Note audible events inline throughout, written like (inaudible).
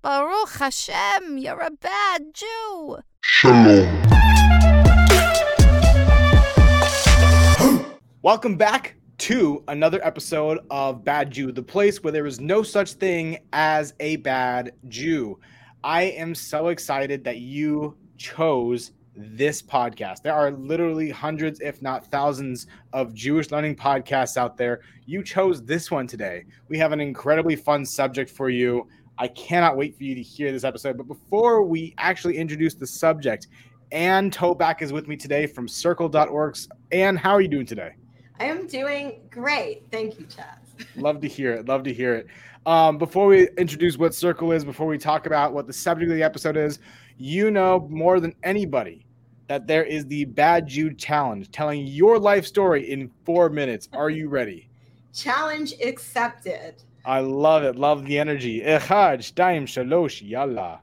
Baruch Hashem, you're a bad Jew. Shalom. Welcome back to another episode of Bad Jew, the place where there is no such thing as a bad Jew. I am so excited that you chose this podcast. There are literally hundreds, if not thousands, of Jewish learning podcasts out there. You chose this one today. We have an incredibly fun subject for you. I cannot wait for you to hear this episode. But before we actually introduce the subject, Ann Toback is with me today from circle.orgs. Ann, how are you doing today? I am doing great. Thank you, Chaz. (laughs) Love to hear it. Love to hear it. Um, before we introduce what Circle is, before we talk about what the subject of the episode is, you know more than anybody that there is the Bad Jew Challenge, telling your life story in four minutes. Are you ready? Challenge accepted. I love it. Love the energy. Echad, shtaim, shalosh, yalla.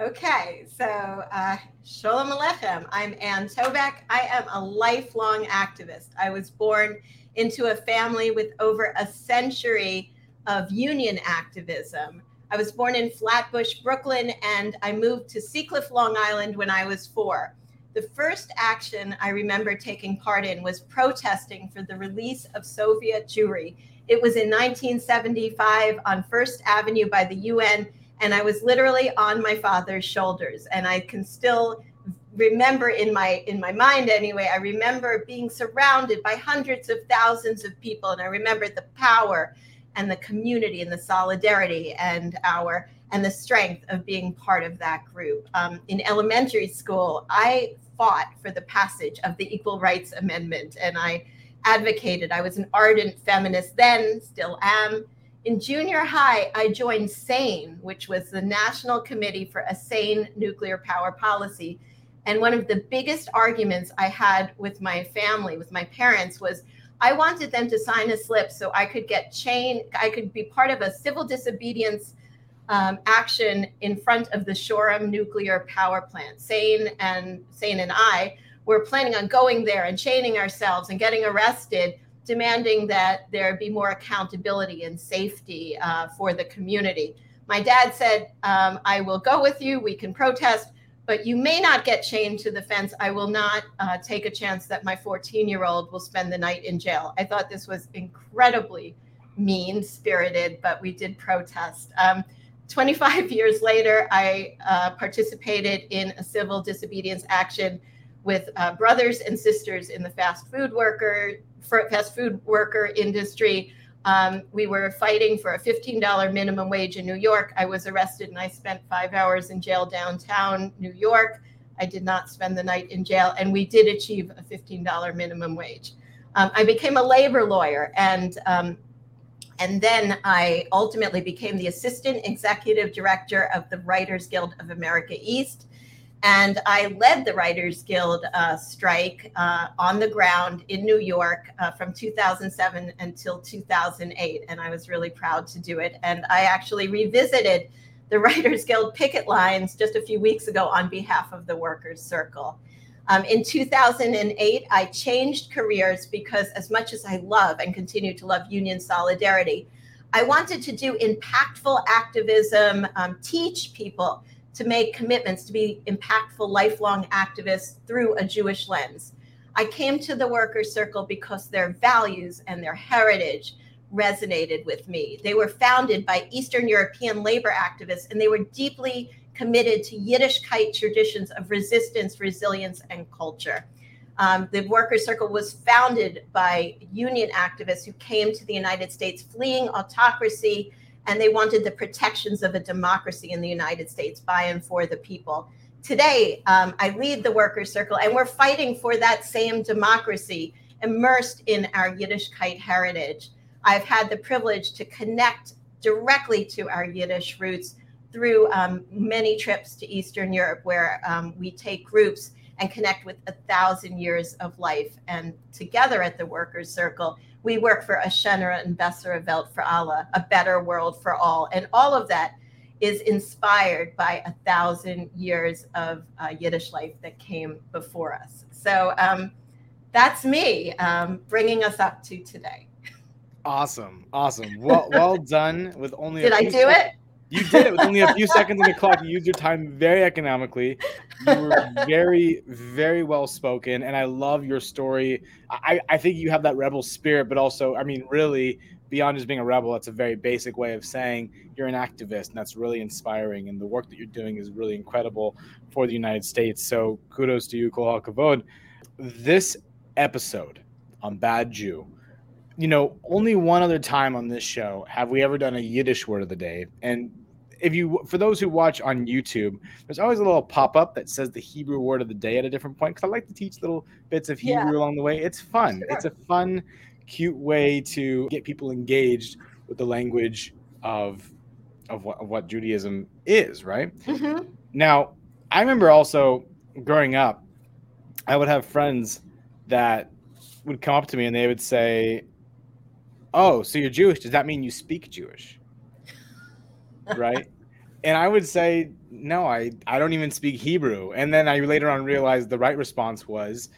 Okay, so uh, Shalom Aleichem. I'm Ann Toback. I am a lifelong activist. I was born into a family with over a century of union activism. I was born in Flatbush, Brooklyn, and I moved to Sea Cliff, Long Island when I was four. The first action I remember taking part in was protesting for the release of Soviet Jewry. It was in 1975 on First Avenue by the UN, and I was literally on my father's shoulders. And I can still remember in my in my mind anyway i remember being surrounded by hundreds of thousands of people and i remember the power and the community and the solidarity and our and the strength of being part of that group um, in elementary school i fought for the passage of the equal rights amendment and i advocated. I was an ardent feminist then still am. In junior high i joined sane which was the national committee for a sane nuclear power policy. And one of the biggest arguments I had with my family, with my parents, was I wanted them to sign a slip so I could get chain, I could be part of a civil disobedience um, action in front of the Shoreham nuclear power plant. Sane and Sane and I were planning on going there and chaining ourselves and getting arrested, demanding that there be more accountability and safety uh, for the community. My dad said, um, I will go with you. We can protest but you may not get chained to the fence. I will not uh, take a chance that my 14 year old will spend the night in jail. I thought this was incredibly mean spirited, but we did protest. Um, 25 (laughs) years later, I uh, participated in a civil disobedience action with uh, brothers and sisters in the fast food worker fast food worker industry um, we were fighting for a $15 minimum wage in New York. I was arrested and I spent five hours in jail downtown New York. I did not spend the night in jail, and we did achieve a $15 minimum wage. Um, I became a labor lawyer, and um, and then I ultimately became the assistant executive director of the Writers Guild of America East. And I led the Writers Guild uh, strike uh, on the ground in New York uh, from 2007 until 2008. And I was really proud to do it. And I actually revisited the (laughs) Writers Guild picket lines just a few weeks ago on behalf of the Workers' Circle. Um, in 2008, I changed careers because, as much as I love and continue to love union solidarity, I wanted to do impactful activism, um, teach people to make commitments to be impactful, lifelong activists through a Jewish lens. I came to the Workers' Circle because their values and their heritage resonated with me. They were founded by Eastern European labor activists, and they were deeply committed to Yiddishkeit traditions of resistance, resilience, and culture. Um, the Workers' Circle was founded by union activists who came to the United States fleeing autocracy and they wanted the protections of a democracy in the United States by and for the people. Today, um, I lead the Workers' Circle, and we're fighting for that same democracy immersed in our Yiddishkeit heritage. I've had the privilege to connect directly to our Yiddish roots through um, many trips to Eastern Europe, where um, we take groups and connect with a thousand years of life. And together at the Workers' Circle, we work for a Shenera and Bessera Welt for Allah, a better world for all. And all of that is inspired by a thousand years of uh, Yiddish life that came before us. So um, that's me um, bringing us up to today. Awesome, awesome. Well, well done. With only did I do it? You did it with only a few seconds on the clock. You used your time very economically. You were very, very well spoken, and I love your story. I, I think you have that rebel spirit, but also, I mean, really, beyond just being a rebel, that's a very basic way of saying you're an activist, and that's really inspiring. And the work that you're doing is really incredible for the United States. So kudos to you, Kol Kavod. This episode on Bad Jew you know, only one other time on this show have we ever done a Yiddish word of the day. And if you, for those who watch on YouTube, there's always a little pop up that says the Hebrew word of the day at a different point because I like to teach little bits of Hebrew yeah. along the way. It's fun. Sure. It's a fun, cute way to get people engaged with the language of of what, of what Judaism is, right? Mm-hmm. Now, I remember also growing up, I would have friends that would come up to me and they would say, oh, so you're Jewish. Does that mean you speak Jewish? Right? And I would say, no, I, I don't even speak Hebrew. And then I later on realized the right response was,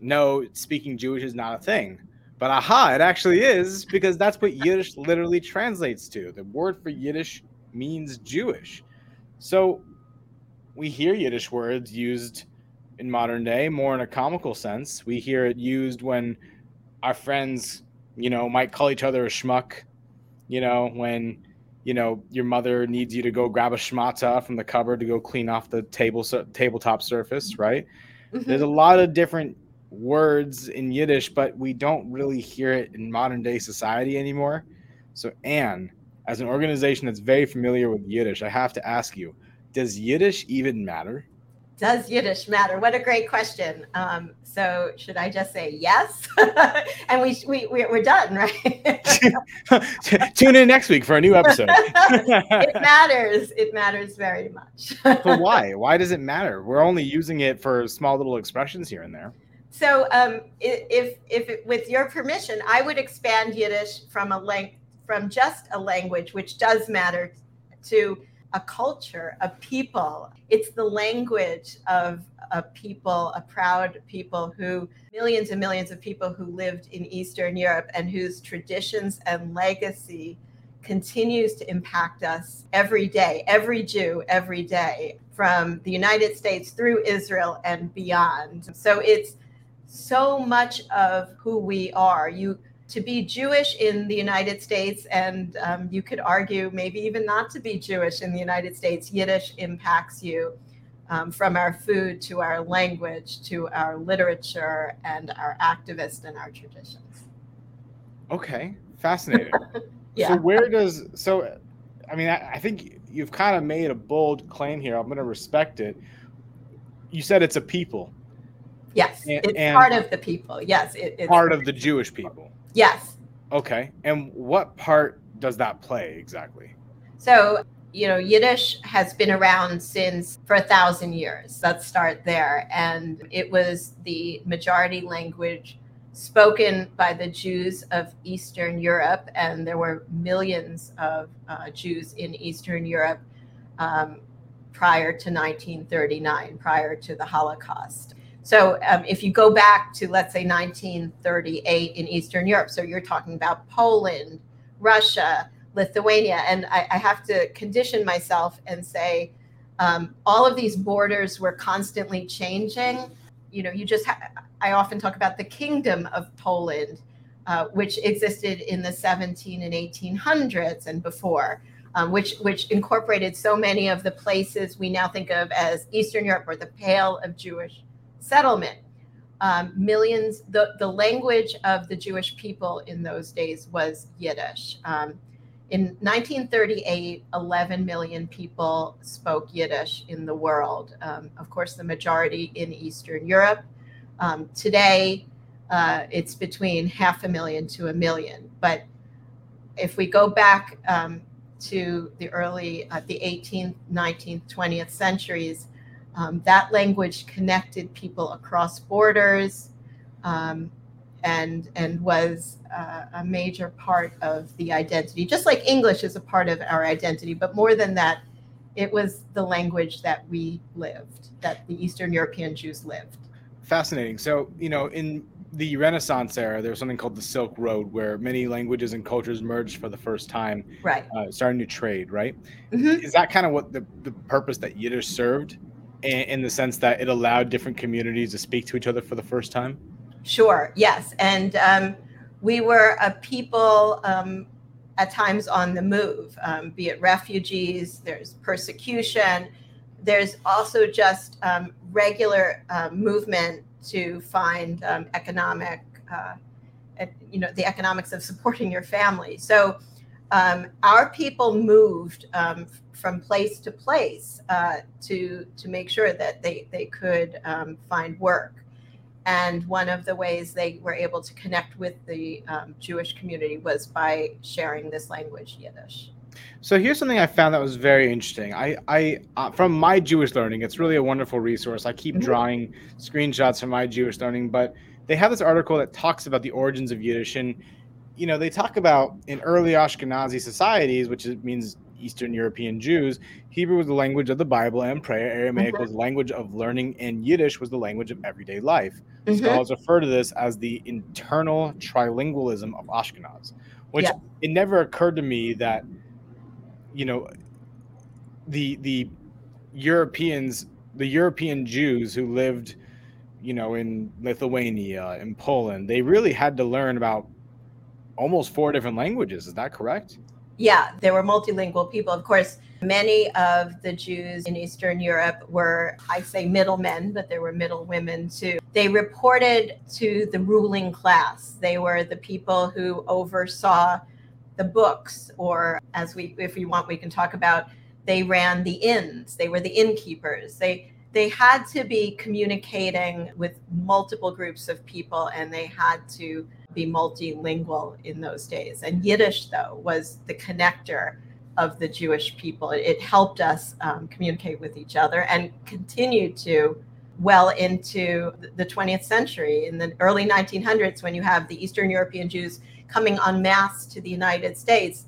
no, speaking Jewish is not a thing. But aha, it actually is because that's what Yiddish literally translates to. The word for Yiddish means Jewish. So we hear Yiddish words used in modern day more in a comical sense. We hear it used when our friends you know, might call each other a schmuck, you know, when, you know, your mother needs you to go grab a schmata from the cupboard to go clean off the table tabletop surface, right? Mm-hmm. There's a lot of different words in Yiddish, but we don't really hear it in modern day society anymore. So, Ann, as an organization that's very familiar with Yiddish, I have to ask you, does Yiddish even matter? Does Yiddish matter? What a great question. Um, so should I just say yes? (laughs) and we, we, we're done, right? (laughs) Tune in next week for a new episode. (laughs) it matters. It matters very much. but why? Why does it matter? We're only using it for small little expressions here and there. So um, if, if, if with your permission, I would expand Yiddish from a length, from just a language, which does matter to a culture, a people. It's the language of a people, a proud people who millions and millions of people who lived in Eastern Europe and whose traditions and legacy continues to impact us every day, every Jew, every day, from the United States through Israel and beyond. So it's so much of who we are. You to be Jewish in the United States, and um, you could argue maybe even not to be Jewish in the United States, Yiddish impacts you um, from our food to our language to our literature and our activists and our traditions. Okay, fascinating. (laughs) yeah. So where does so? I mean, I, I think you've kind of made a bold claim here. I'm going to respect it. You said it's a people. Yes, and, it's and part of the people. Yes, it, it's part of the Jewish people. Yes. Okay. And what part does that play exactly? So, you know, Yiddish has been around since for a thousand years. Let's start there. And it was the majority language spoken by the Jews of Eastern Europe. And there were millions of uh, Jews in Eastern Europe um, prior to 1939, prior to the Holocaust. So um, if you go back to, let's say, 1938 in Eastern Europe, so you're talking about Poland, Russia, Lithuania, and I, I have to condition myself and say um, all of these borders were constantly changing. You know, you just, ha- I often talk about the kingdom of Poland, uh, which existed in the 17 and 1800s and before. Um, which which incorporated so many of the places we now think of as Eastern Europe or the Pale of Jewish settlement. Um, millions, the, the language of the Jewish people in those days was Yiddish. Um, in 1938, 11 million people spoke Yiddish in the world. Um, of course, the majority in Eastern Europe. Um, today, uh, it's between half a million to a million. But if we go back um, to the early, uh, the 18th, 19th, 20th centuries, um, that language connected people across borders um, and, and was uh, a major part of the identity, just like English is a part of our identity. But more than that, it was the language that we lived, that the Eastern European Jews lived. Fascinating. So, you know, in the Renaissance era, there was something called the Silk Road, where many languages and cultures merged for the first time, Right. uh, starting to trade. Right? Mhm. Is that kind of what the, the purpose that Yiddish served, in, the sense that it allowed different communities to speak to each other for the first time? Sure, yes. And um, we were a people um, at times on the move, um, be it refugees, there's persecution, there's also just um, regular uh, movement to find um, economic, uh, you know, the economics of supporting your family. So um, our people moved um, from place to place uh, to to make sure that they they could um, find work. And one of the ways they were able to connect with the um, Jewish community was by sharing this language, Yiddish. So here's something I found that was very interesting. I, I, uh, from my Jewish learning, it's really a wonderful resource. I keep Mhm. drawing screenshots from my Jewish learning, but they have this article that talks about the origins of Yiddish, and you know they talk about in early Ashkenazi societies, which is, means Eastern European Jews, Hebrew was the language of the Bible and prayer. Aramaic Mhm. was the language of learning, and Yiddish was the language of everyday life. Mhm. Scholars refer to this as the internal trilingualism of Ashkenaz, which Yeah. it never occurred to me that, you know, the the Europeans, the European Jews who lived, you know, in Lithuania, in Poland, they really had to learn about almost four different languages. Is that correct? Yeah, they were multilingual people. Of course, many of the Jews in Eastern Europe were, I say middlemen, but there were middle women too. They reported to the ruling class. They were the people who oversaw the books, or as we, if we want, we can talk about, they ran the inns. They were the innkeepers. They they had to be communicating with multiple groups of people and they had to be multilingual in those days. And Yiddish, though, was the connector of the Jewish people. It, it helped us um, communicate with each other and continued to well into the 20th century. In the early 1900s, when you have the Eastern European Jews coming en masse to the United States,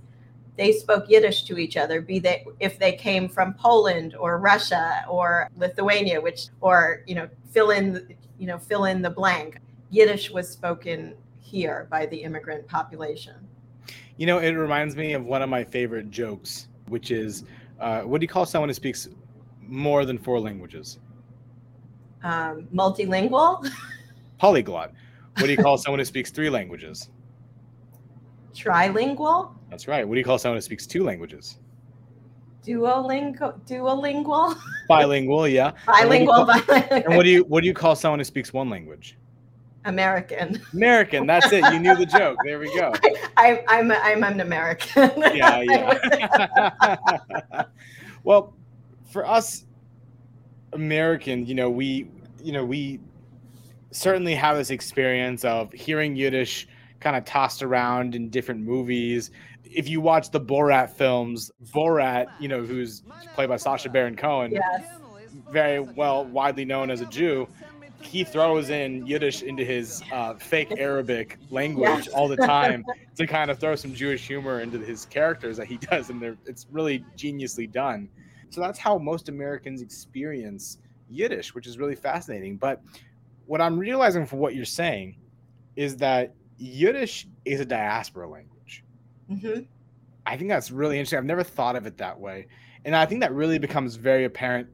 they spoke Yiddish to each other, be they if they came from Poland or Russia or Lithuania, which or you know fill in you know fill in the blank. Yiddish was spoken here by the immigrant population. You know, it reminds me of one of my favorite jokes, which is, uh, what do you call someone who speaks more than four languages? Um, multilingual, (laughs) Polyglot. What do you call someone who speaks three languages? trilingual, That's right. What do you call someone who speaks two languages? duolingual, duolingual, (laughs) Bilingual, yeah. bilingual, And bilingual. what do you what do you call someone who speaks one language? American. American. That's it. You knew the joke. There we go. (laughs) I, I'm I'm an American. Yeah, yeah. (laughs) (laughs) well, for us Americans, you know, we you know, we certainly have this experience of hearing Yiddish kind of tossed around in different movies. If you watch the Borat films, Borat, you know, who's played by Sacha Baron Cohen, yes. very well widely known as a Jew, he throws in Yiddish into his uh, fake Arabic language Yes. all the (laughs) time to kind of throw some Jewish humor into his characters that he (laughs) does, and they're, it's really geniusly done. So that's how most Americans experience Yiddish, which is really fascinating. But what I'm realizing from what you're saying is that Yiddish is a diaspora language. hmm I think that's really interesting. I've never thought of it that way. And I think that really becomes very apparent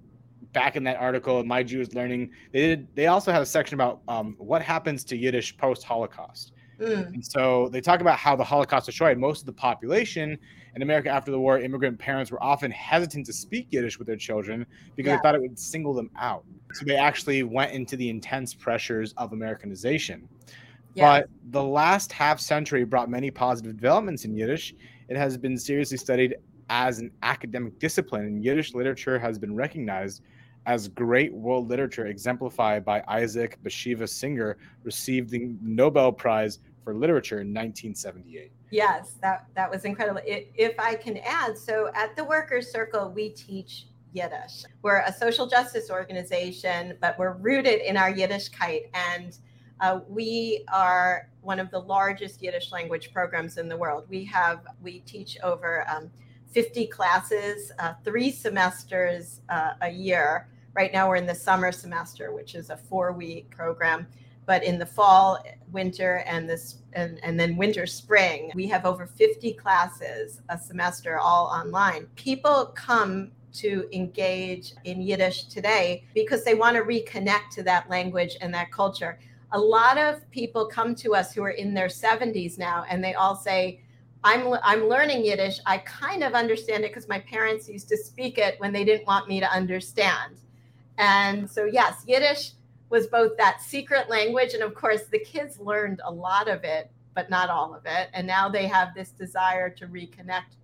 back in that article in My Jewish Learning. They did they also had a section about um, what happens to Yiddish post Holocaust. Mm, And so they talk about how the Holocaust destroyed most of the population in America after the war. Immigrant parents were often hesitant to speak Yiddish with their children because Yeah. they thought it would single them out. So they actually went into the intense pressures of Americanization. yeah. But the last half century brought many positive developments in Yiddish. It has been seriously studied as an academic discipline, and Yiddish literature has been recognized as great world literature, exemplified by Isaac Bashevis Singer, received the Nobel Prize for Literature in 1978. Yes, that that was incredible. I- If I can add, so at the Workers Circle, we teach Yiddish. We're a social justice organization, but we're rooted in our Yiddishkeit, and uh, we are one of the largest Yiddish language programs in the world. We have we teach over um, 50 classes, uh, three semesters uh, a year. Right now, we're in the summer semester, which is a four-week program. but in the fall, winter, and this and, and then winter, spring, we have over 50 classes a semester all online. People come to engage in Yiddish today because they want to reconnect to that language and that culture. A lot of people come to us who are in their 70s now and they all say, I'm, I'm learning Yiddish. I kind of understand it because my parents used to speak it when they didn't want me to understand. And so, yes, Yiddish was both that secret language. And of course, the kids learned a lot of it, but not all of it. And now they have this desire to reconnect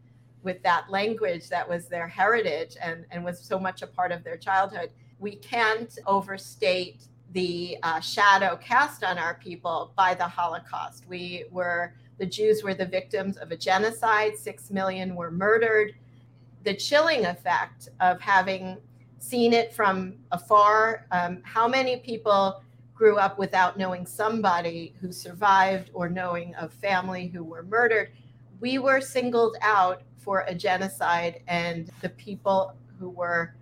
with that language that was their heritage and, and was so much a part of their childhood. We can't overstate the uh, shadow cast on our people by the Holocaust. We were the Jews were the victims of a genocide, six million were murdered. The chilling effect of having seen it from afar, um, how many people grew up without knowing somebody who survived or knowing of family who were murdered? We were singled out for a genocide, and the people who were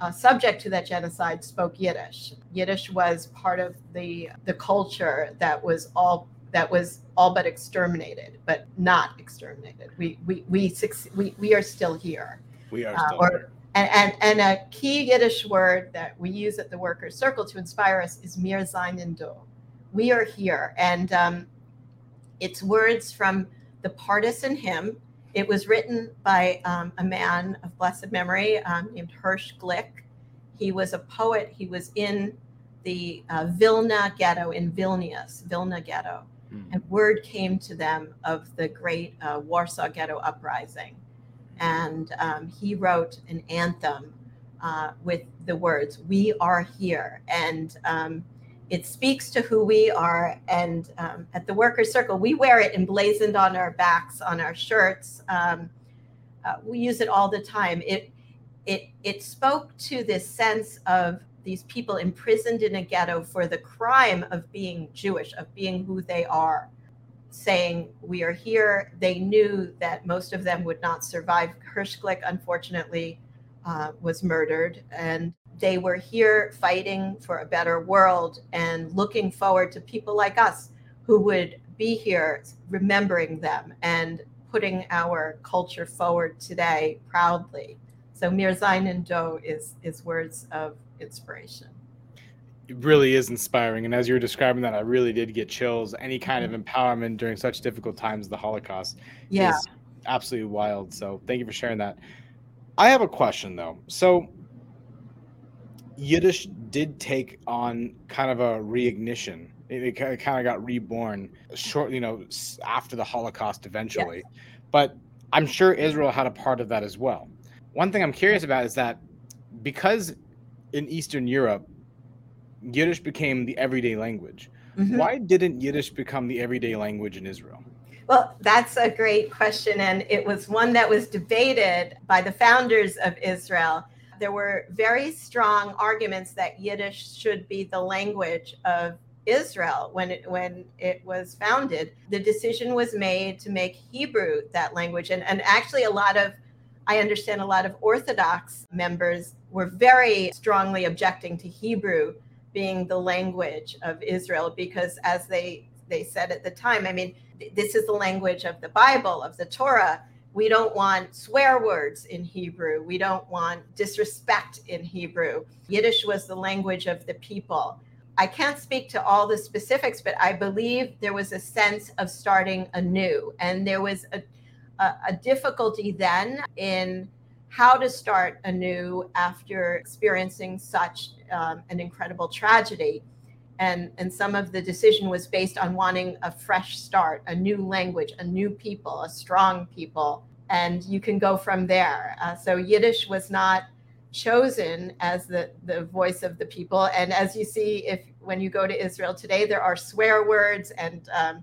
uh, subject to that genocide spoke Yiddish. Yiddish was part of the the culture that was all that was all but exterminated, but not exterminated. We we we we, we are still here. We are uh, still uh, or, here. And, and, and a key Yiddish word that we use at the Workers' Circle to inspire us is mir seinen do. We are here. And um, it's words from the partisan hymn. It was written by um, a man of blessed memory um, named Hirsch Glick. He was a poet. He was in the uh, Vilna ghetto in Vilnius, Vilna ghetto Mm. And word came to them of the great uh, Warsaw Ghetto Uprising. And um, he wrote an anthem uh, with the words, We are here. And um, it speaks to who we are. And um, at the Workers' Circle, we wear it emblazoned on our backs, on our shirts. Um, uh, we use it all the time. It, it, it spoke to this sense of these people imprisoned in a ghetto for the crime of being Jewish, of being who they are, saying, We are here. They knew that most of them would not survive. Hirsch Glick, unfortunately, uh, was murdered. And they were here fighting for a better world and looking forward to people like us who would be here remembering them and putting our culture forward today proudly. So Mir Seinen Do is is words of inspiration. Really is inspiring. And as you were describing that, I really did get chills. Any kind of empowerment during such difficult times, the Holocaust yeah. is absolutely wild. So thank you for sharing that. I have a question though. So Yiddish did take on kind of a reignition. It, it kind of got reborn short, you know, after the Holocaust eventually. Yes. But I'm sure Israel had a part of that as well. One thing I'm curious about is that because in Eastern Europe, Yiddish became the everyday language. Mm-hmm. Why didn't Yiddish become the everyday language in Israel? Well, that's a great question. And it was one that was debated by the founders of Israel. There were very strong arguments that Yiddish should be the language of Israel when it when it was founded. The decision was made to make Hebrew that language. And, and actually a lot of I understand a lot of Orthodox members were very strongly objecting to Hebrew being the language of Israel because, as they they said at the time, I mean, this is the language of the Bible, of the Torah. We don't want swear words in Hebrew. We don't want disrespect in Hebrew. Yiddish was the language of the people. I can't speak to all the specifics, but I believe there was a sense of starting anew. And there was a, a, a difficulty then in how to start anew after experiencing such um, an incredible tragedy. And, and some of the decision was based on wanting a fresh start, a new language, a new people, a strong people. And you can go from there. Uh, so Yiddish was not chosen as the, the voice of the people. And as you see, if when you go to Israel today, there are swear words and um,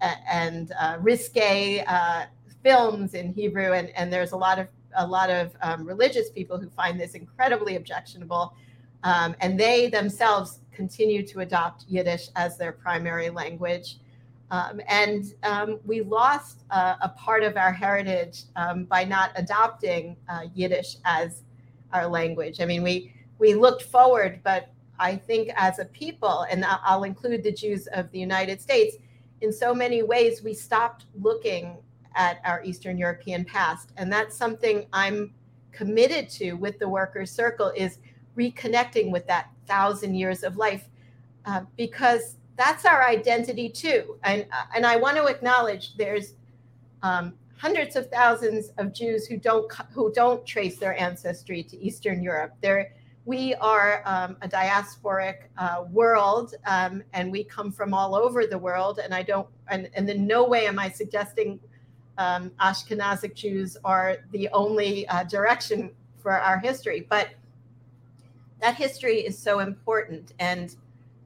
and uh, risque uh, films in Hebrew, and, and there's a lot of a lot of um, religious people who find this incredibly objectionable, um, and they themselves continue to adopt Yiddish as their primary language. Um, and um, we lost uh, a part of our heritage um, by not adopting uh, Yiddish as our language. I mean, we we looked forward, but I think as a people, and I'll include the Jews of the United States, in so many ways, we stopped looking at our Eastern European past. And that's something I'm committed to with the Workers' Circle is reconnecting with that thousand years of life uh, because that's our identity too. And, uh, and I want to acknowledge there's um, hundreds of thousands of Jews who don't who don't trace their ancestry to Eastern Europe. There, we are um, a diasporic uh, world, um, and we come from all over the world. And I don't, and, and in no way am I suggesting um, Ashkenazic Jews are the only uh, direction for our history, but that history is so important. And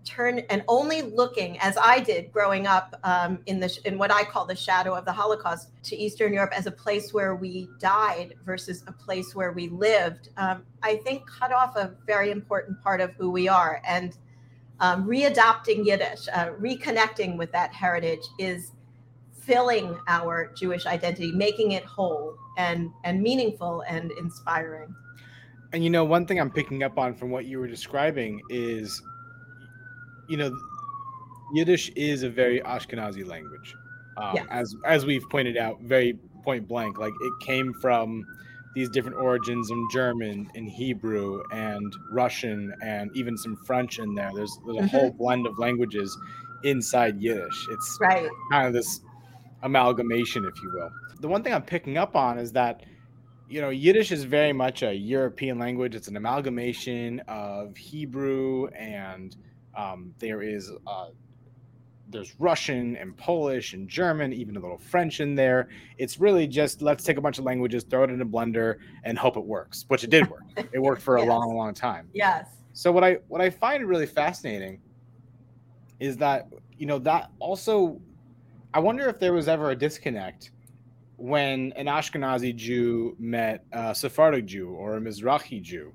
turn and only looking as I did growing up um, in the in what I call the shadow of the Holocaust to Eastern Europe as a place where we died versus a place where we lived, um, I think cut off a very important part of who we are. And um, readopting Yiddish, uh, reconnecting with that heritage is filling our Jewish identity, making it whole and and meaningful and inspiring. And you know, one thing I'm picking up on from what you were describing is you know, Yiddish is a very Ashkenazi language. Um, yes. As as we've pointed out, very point blank. Like it came from these different origins in German, in Hebrew, and Russian, and even some French in there. There's, there's a mm-hmm. whole blend of languages inside Yiddish. It's right. kind of this amalgamation, if you will. The one thing I'm picking up on is that you know, Yiddish is very much a European language. It's an amalgamation of Hebrew and um, there is uh, there's Russian and Polish and German, even a little French in there. It's really just let's take a bunch of languages, throw it in a blender, and hope it works. Which it did work. It worked for (laughs) yes. a long, long time. Yes. So what I what I find really fascinating is that you know that also I wonder if there was ever a disconnect when an Ashkenazi Jew met a Sephardic Jew or a Mizrahi Jew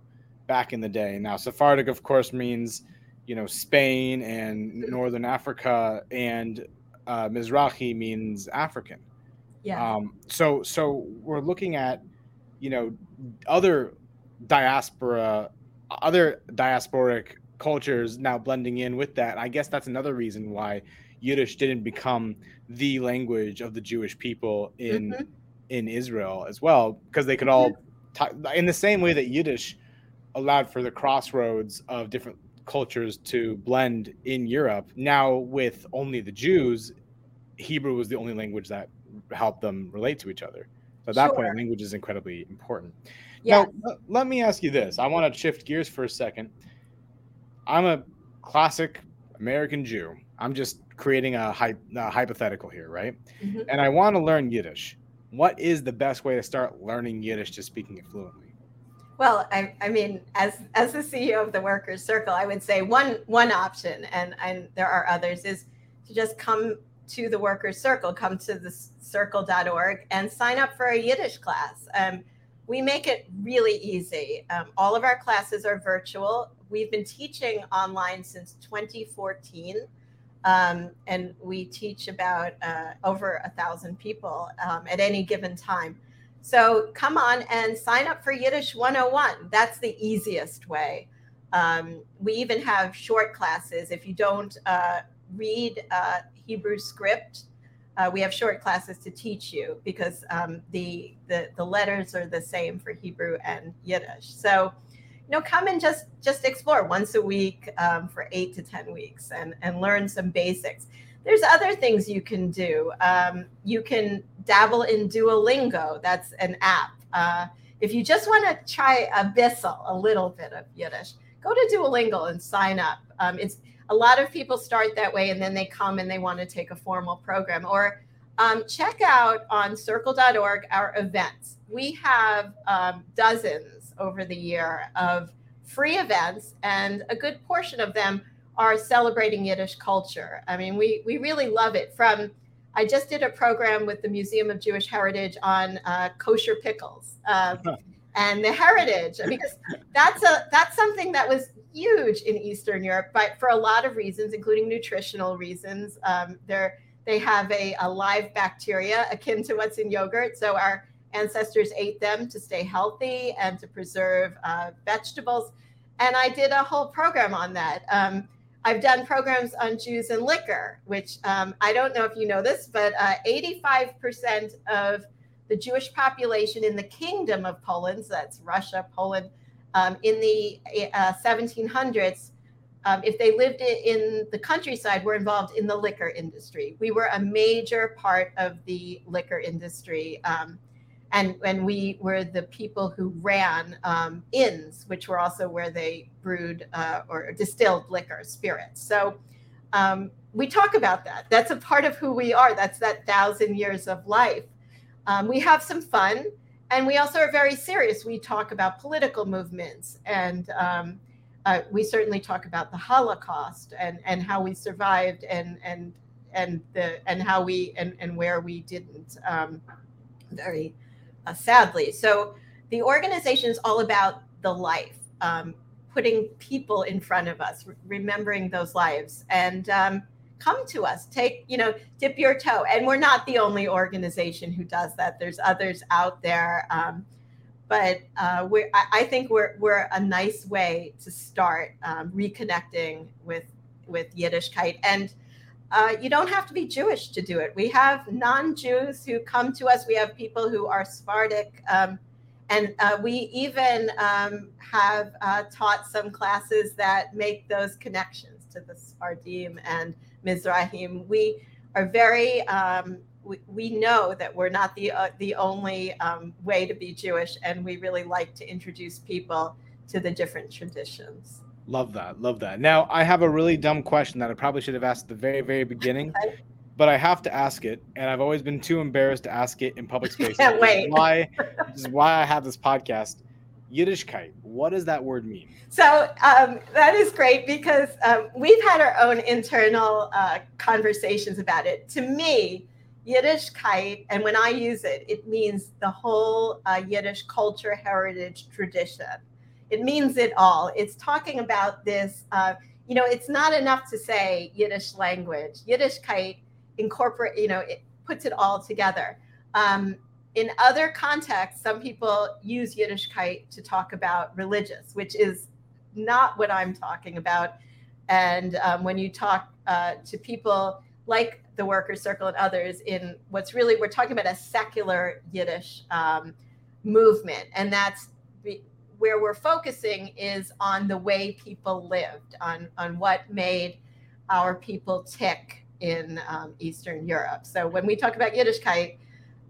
back in the day. Now Sephardic, of course, means you know Spain and Northern Africa, and uh, Mizrahi means African. Yeah. Um, so so we're looking at you know other diaspora, other diasporic cultures now blending in with that. I guess that's another reason why Yiddish didn't become the language of the Jewish people in mm-hmm. in Israel as well, because they could all, mm-hmm. in the same way that Yiddish allowed for the crossroads of different cultures to blend in Europe. Now, with only the Jews, Hebrew was the only language that helped them relate to each other. So at that sure. point, language is incredibly important. Yeah. Now, let me ask you this. I want to shift gears for a second. I'm a classic American Jew. I'm just creating a, hy- a hypothetical here, right? Mm-hmm. And I want to learn Yiddish. What is the best way to start learning Yiddish to speaking it fluently? Well, I, I mean, as as the CEO of the Workers Circle, I would say one one option, and and there are others, is to just come to the Workers Circle, come to the circle.org and sign up for a Yiddish class. Um, we make it really easy. Um, all of our classes are virtual. We've been teaching online since 2014. Um, and we teach about uh, over a thousand people um, at any given time. So come on and sign up for Yiddish 101. That's the easiest way. Um, we even have short classes. If you don't uh, read uh, Hebrew script, uh, we have short classes to teach you because um, the, the the letters are the same for Hebrew and Yiddish. So, know, come and just just explore once a week um, for eight to ten weeks and and learn some basics there's other things you can do. Um, you can dabble in Duolingo. That's an app. Uh, if you just want to try a bissel, a little bit of Yiddish, go to Duolingo and sign up. Um, it's a lot of people start that way and then they come and they want to take a formal program. Or um, check out on circle.org our events. We have um, dozens over the year of free events, and a good portion of them are celebrating Yiddish culture. I mean, we we really love it. From I just did a program with the Museum of Jewish Heritage on uh, kosher pickles uh, (laughs) and the heritage, because that's a that's something that was huge in Eastern Europe, but for a lot of reasons, including nutritional reasons. Um, they they have a, a live bacteria akin to what's in yogurt, so our ancestors ate them to stay healthy and to preserve uh, vegetables and I did a whole program on that. Um, I've done programs on Jews and liquor, which um, I don't know if you know this, but uh, 85% of the Jewish population in the Kingdom of Poland, so that's Russia, Poland, um, in the uh, 1700s, um, if they lived in the countryside, were involved in the liquor industry. We were a major part of the liquor industry. Um, and, and we were the people who ran um, inns, which were also where they brewed uh, or distilled liquor, spirits. So um, we talk about that. That's a part of who we are. That's that thousand years of life. Um, we have some fun, and we also are very serious. We talk about political movements, and um, uh, we certainly talk about the Holocaust and and how we survived, and and and the and how we and and where we didn't. Um, very uh, sadly, so the organization is all about the life, um, putting people in front of us, re- remembering those lives, and um, come to us. Take you know dip your toe. And we're not the only organization who does that. There's others out there um, but uh, we're, I, I, think we're, we're a nice way to start um, reconnecting with with yiddishkeit. And uh, you don't have to be jewish to do it we have non-jews who come to us we have people who are sephardic um, and uh, we even um, have uh, taught some classes that make those connections to the Sephardim and Mizrahim. We are very um, we, we know that we're not the uh, the only um, way to be Jewish, and we really like to introduce people to the different traditions. Love that, love that. Now I have a really dumb question that I probably should have asked at the very very beginning, (laughs) but I have to ask it, and I've always been too embarrassed to ask it in public (laughs) space. Can't wait. Why? (laughs) this is why I have this podcast. Yiddishkeit. What does that word mean? So um, that is great because um, we've had our own internal uh, conversations about it. To me, Yiddishkeit, and when I use it, it means the whole uh, Yiddish culture, heritage, tradition. It means it all. It's talking about this. Uh, you know, it's not enough to say Yiddish language. Yiddishkeit incorporate. You know, it puts it all together. Um, in other contexts, some people use Yiddishkeit to talk about religious, which is not what I'm talking about. And um, when you talk uh, to people like the Workers' Circle and others, in what's really, we're talking about a secular Yiddish um, movement. And that's where we're focusing is on the way people lived, on, on what made our people tick in um, Eastern Europe. So when we talk about Yiddishkeit,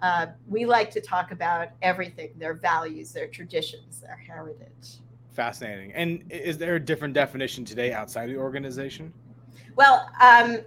uh, we like to talk about everything their values, their traditions, their heritage. Fascinating. And is there a different definition today outside the organization? Well, um,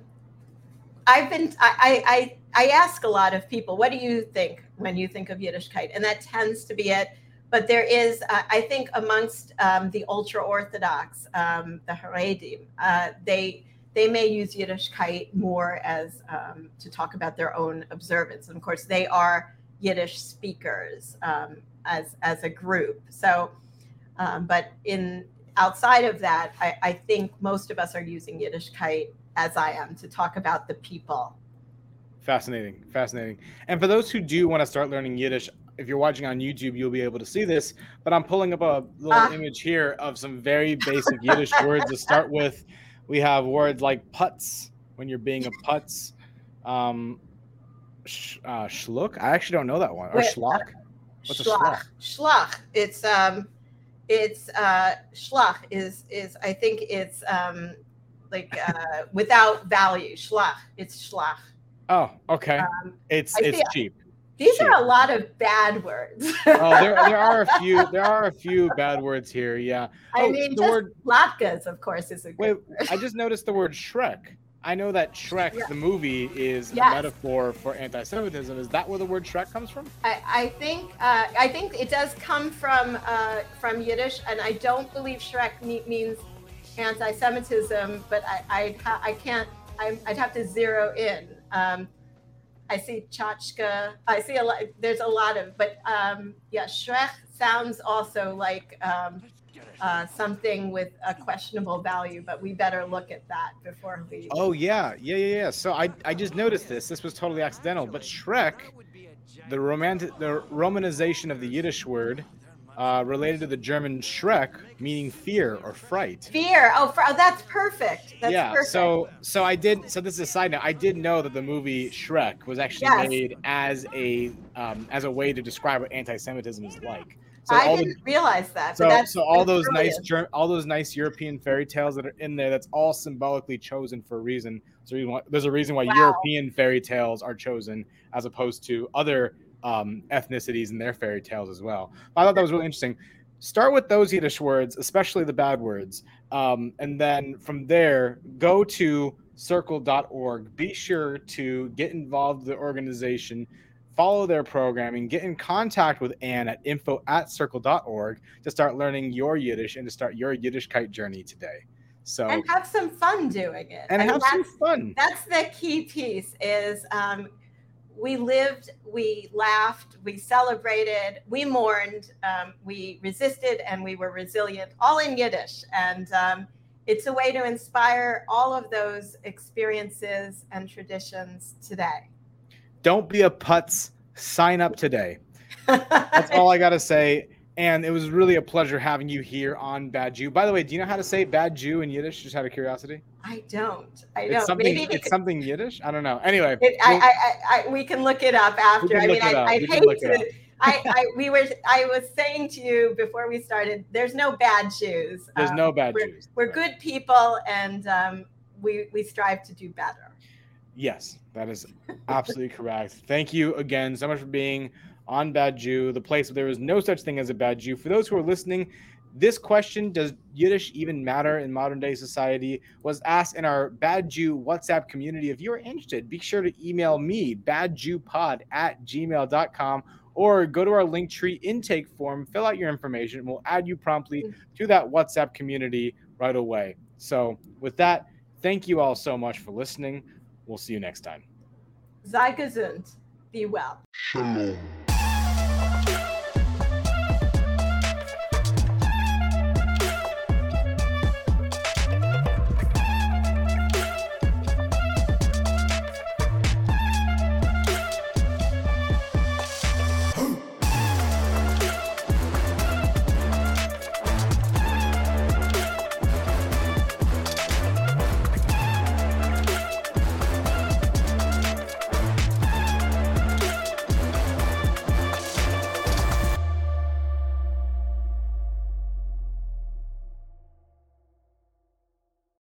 I've been, I, I, I ask a lot of people, what do you think when you think of Yiddishkeit? And that tends to be it. But there is, uh, I think, amongst um, the ultra Orthodox, um, the Haredim, uh, they, they may use Yiddishkeit more as um, to talk about their own observance. And of course, they are Yiddish speakers um, as as a group. So, um, but in outside of that, I, I, think most of us are using Yiddishkeit as I am to talk about the people. Fascinating, fascinating. And for those who do want to start learning Yiddish, if you're watching on YouTube, you'll be able to see this. But I'm pulling up a little uh, image here of some very basic Yiddish (laughs) words to start with. We have words like putz when you're being a putz. Um, sh- uh, schluck. I actually don't know that one. Or Wait, schlock. What's schlock. a schlock? Schlock. It's um, it's uh, schlock is is I think it's um, like uh, without value. Schlock. It's schlock. Oh, okay. Um, it's I it's cheap. These are a lot of bad words. (laughs) oh, there, there are a few. (laughs) There are a few bad words here. Yeah. I oh, mean, the word latkes, of course, is a wait. Word. I just noticed the word Shrek. I know that Shrek, yeah. the movie, is yes. a metaphor for anti-Semitism. Is that where the word Shrek comes from? I, I think uh, I think it does come from uh, from Yiddish, and I don't believe Shrek means anti-Semitism, but I I, I can't. i would have to zero in. Um, I see Chachka. I see a lot. There's a lot of, but um, yeah, Shrek sounds also like um, uh, something with a questionable value. But we better look at that before we. Oh yeah, yeah, yeah, yeah. So I I just noticed this. This was totally accidental. But Shrek, the romantic, the romanization of the Yiddish word, uh, related to the German Schreck, meaning fear or fright. Fear. Oh, fr- oh, that's perfect. That's yeah. perfect. So, so I did. So this is a side note. I did know that the movie Shrek was actually Yes. made as a um, as a way to describe what anti-Semitism is like. So I didn't realize that. so, that's, so all that's those nice brilliant. All those nice European fairy tales that are in there, that's all symbolically chosen for a reason. So there's a reason why Wow. European fairy tales are chosen as opposed to other um, ethnicities and their fairy tales as well. I thought that was really interesting. Start with those Yiddish words, especially the bad words, um, and then from there go to circle.org. Be sure to get involved with the organization follow their programming, get in contact with Ann at info at circle.org to start learning your Yiddish and to start your Yiddishkeit journey today. So, and and, have some fun doing it. I mean, have some fun. that's the key piece is um, we lived, we laughed, we celebrated, we mourned, um, we resisted, and we were resilient, all in Yiddish. And um, it's a way to inspire all of those experiences and traditions today. Don't be a putz. Sign up today. (laughs) That's all I got to say. And it was really a pleasure having you here on Bad Jew. By the way, do you know how to say Bad Jew in Yiddish? Just out of curiosity. I don't. I It's don't. something. Maybe It's something Yiddish. I don't know. Anyway, it, I, I, I, I, we can look it up after. I mean, I. We hate to. (laughs) I, I, we were. I was saying to you before we started. There's no bad Jews. there's Um, no bad we're, Jews. We're Right. good people, and um, we we strive to do better. Yes, that is (laughs) absolutely correct. Thank you again so much for being on Bad Jew, the place where there is no such thing as a bad Jew. For those who are listening, this question, does Yiddish even matter in modern day society, was asked in our Bad Jew WhatsApp community. If you're interested, be sure to email me, badjewpod at gmail.com, or go to our Linktree intake form, fill out your information, and we'll add you promptly to that WhatsApp community right away. So, with that, thank you all so much for listening. We'll see you next time. Sei gesund. Be well. Shalom.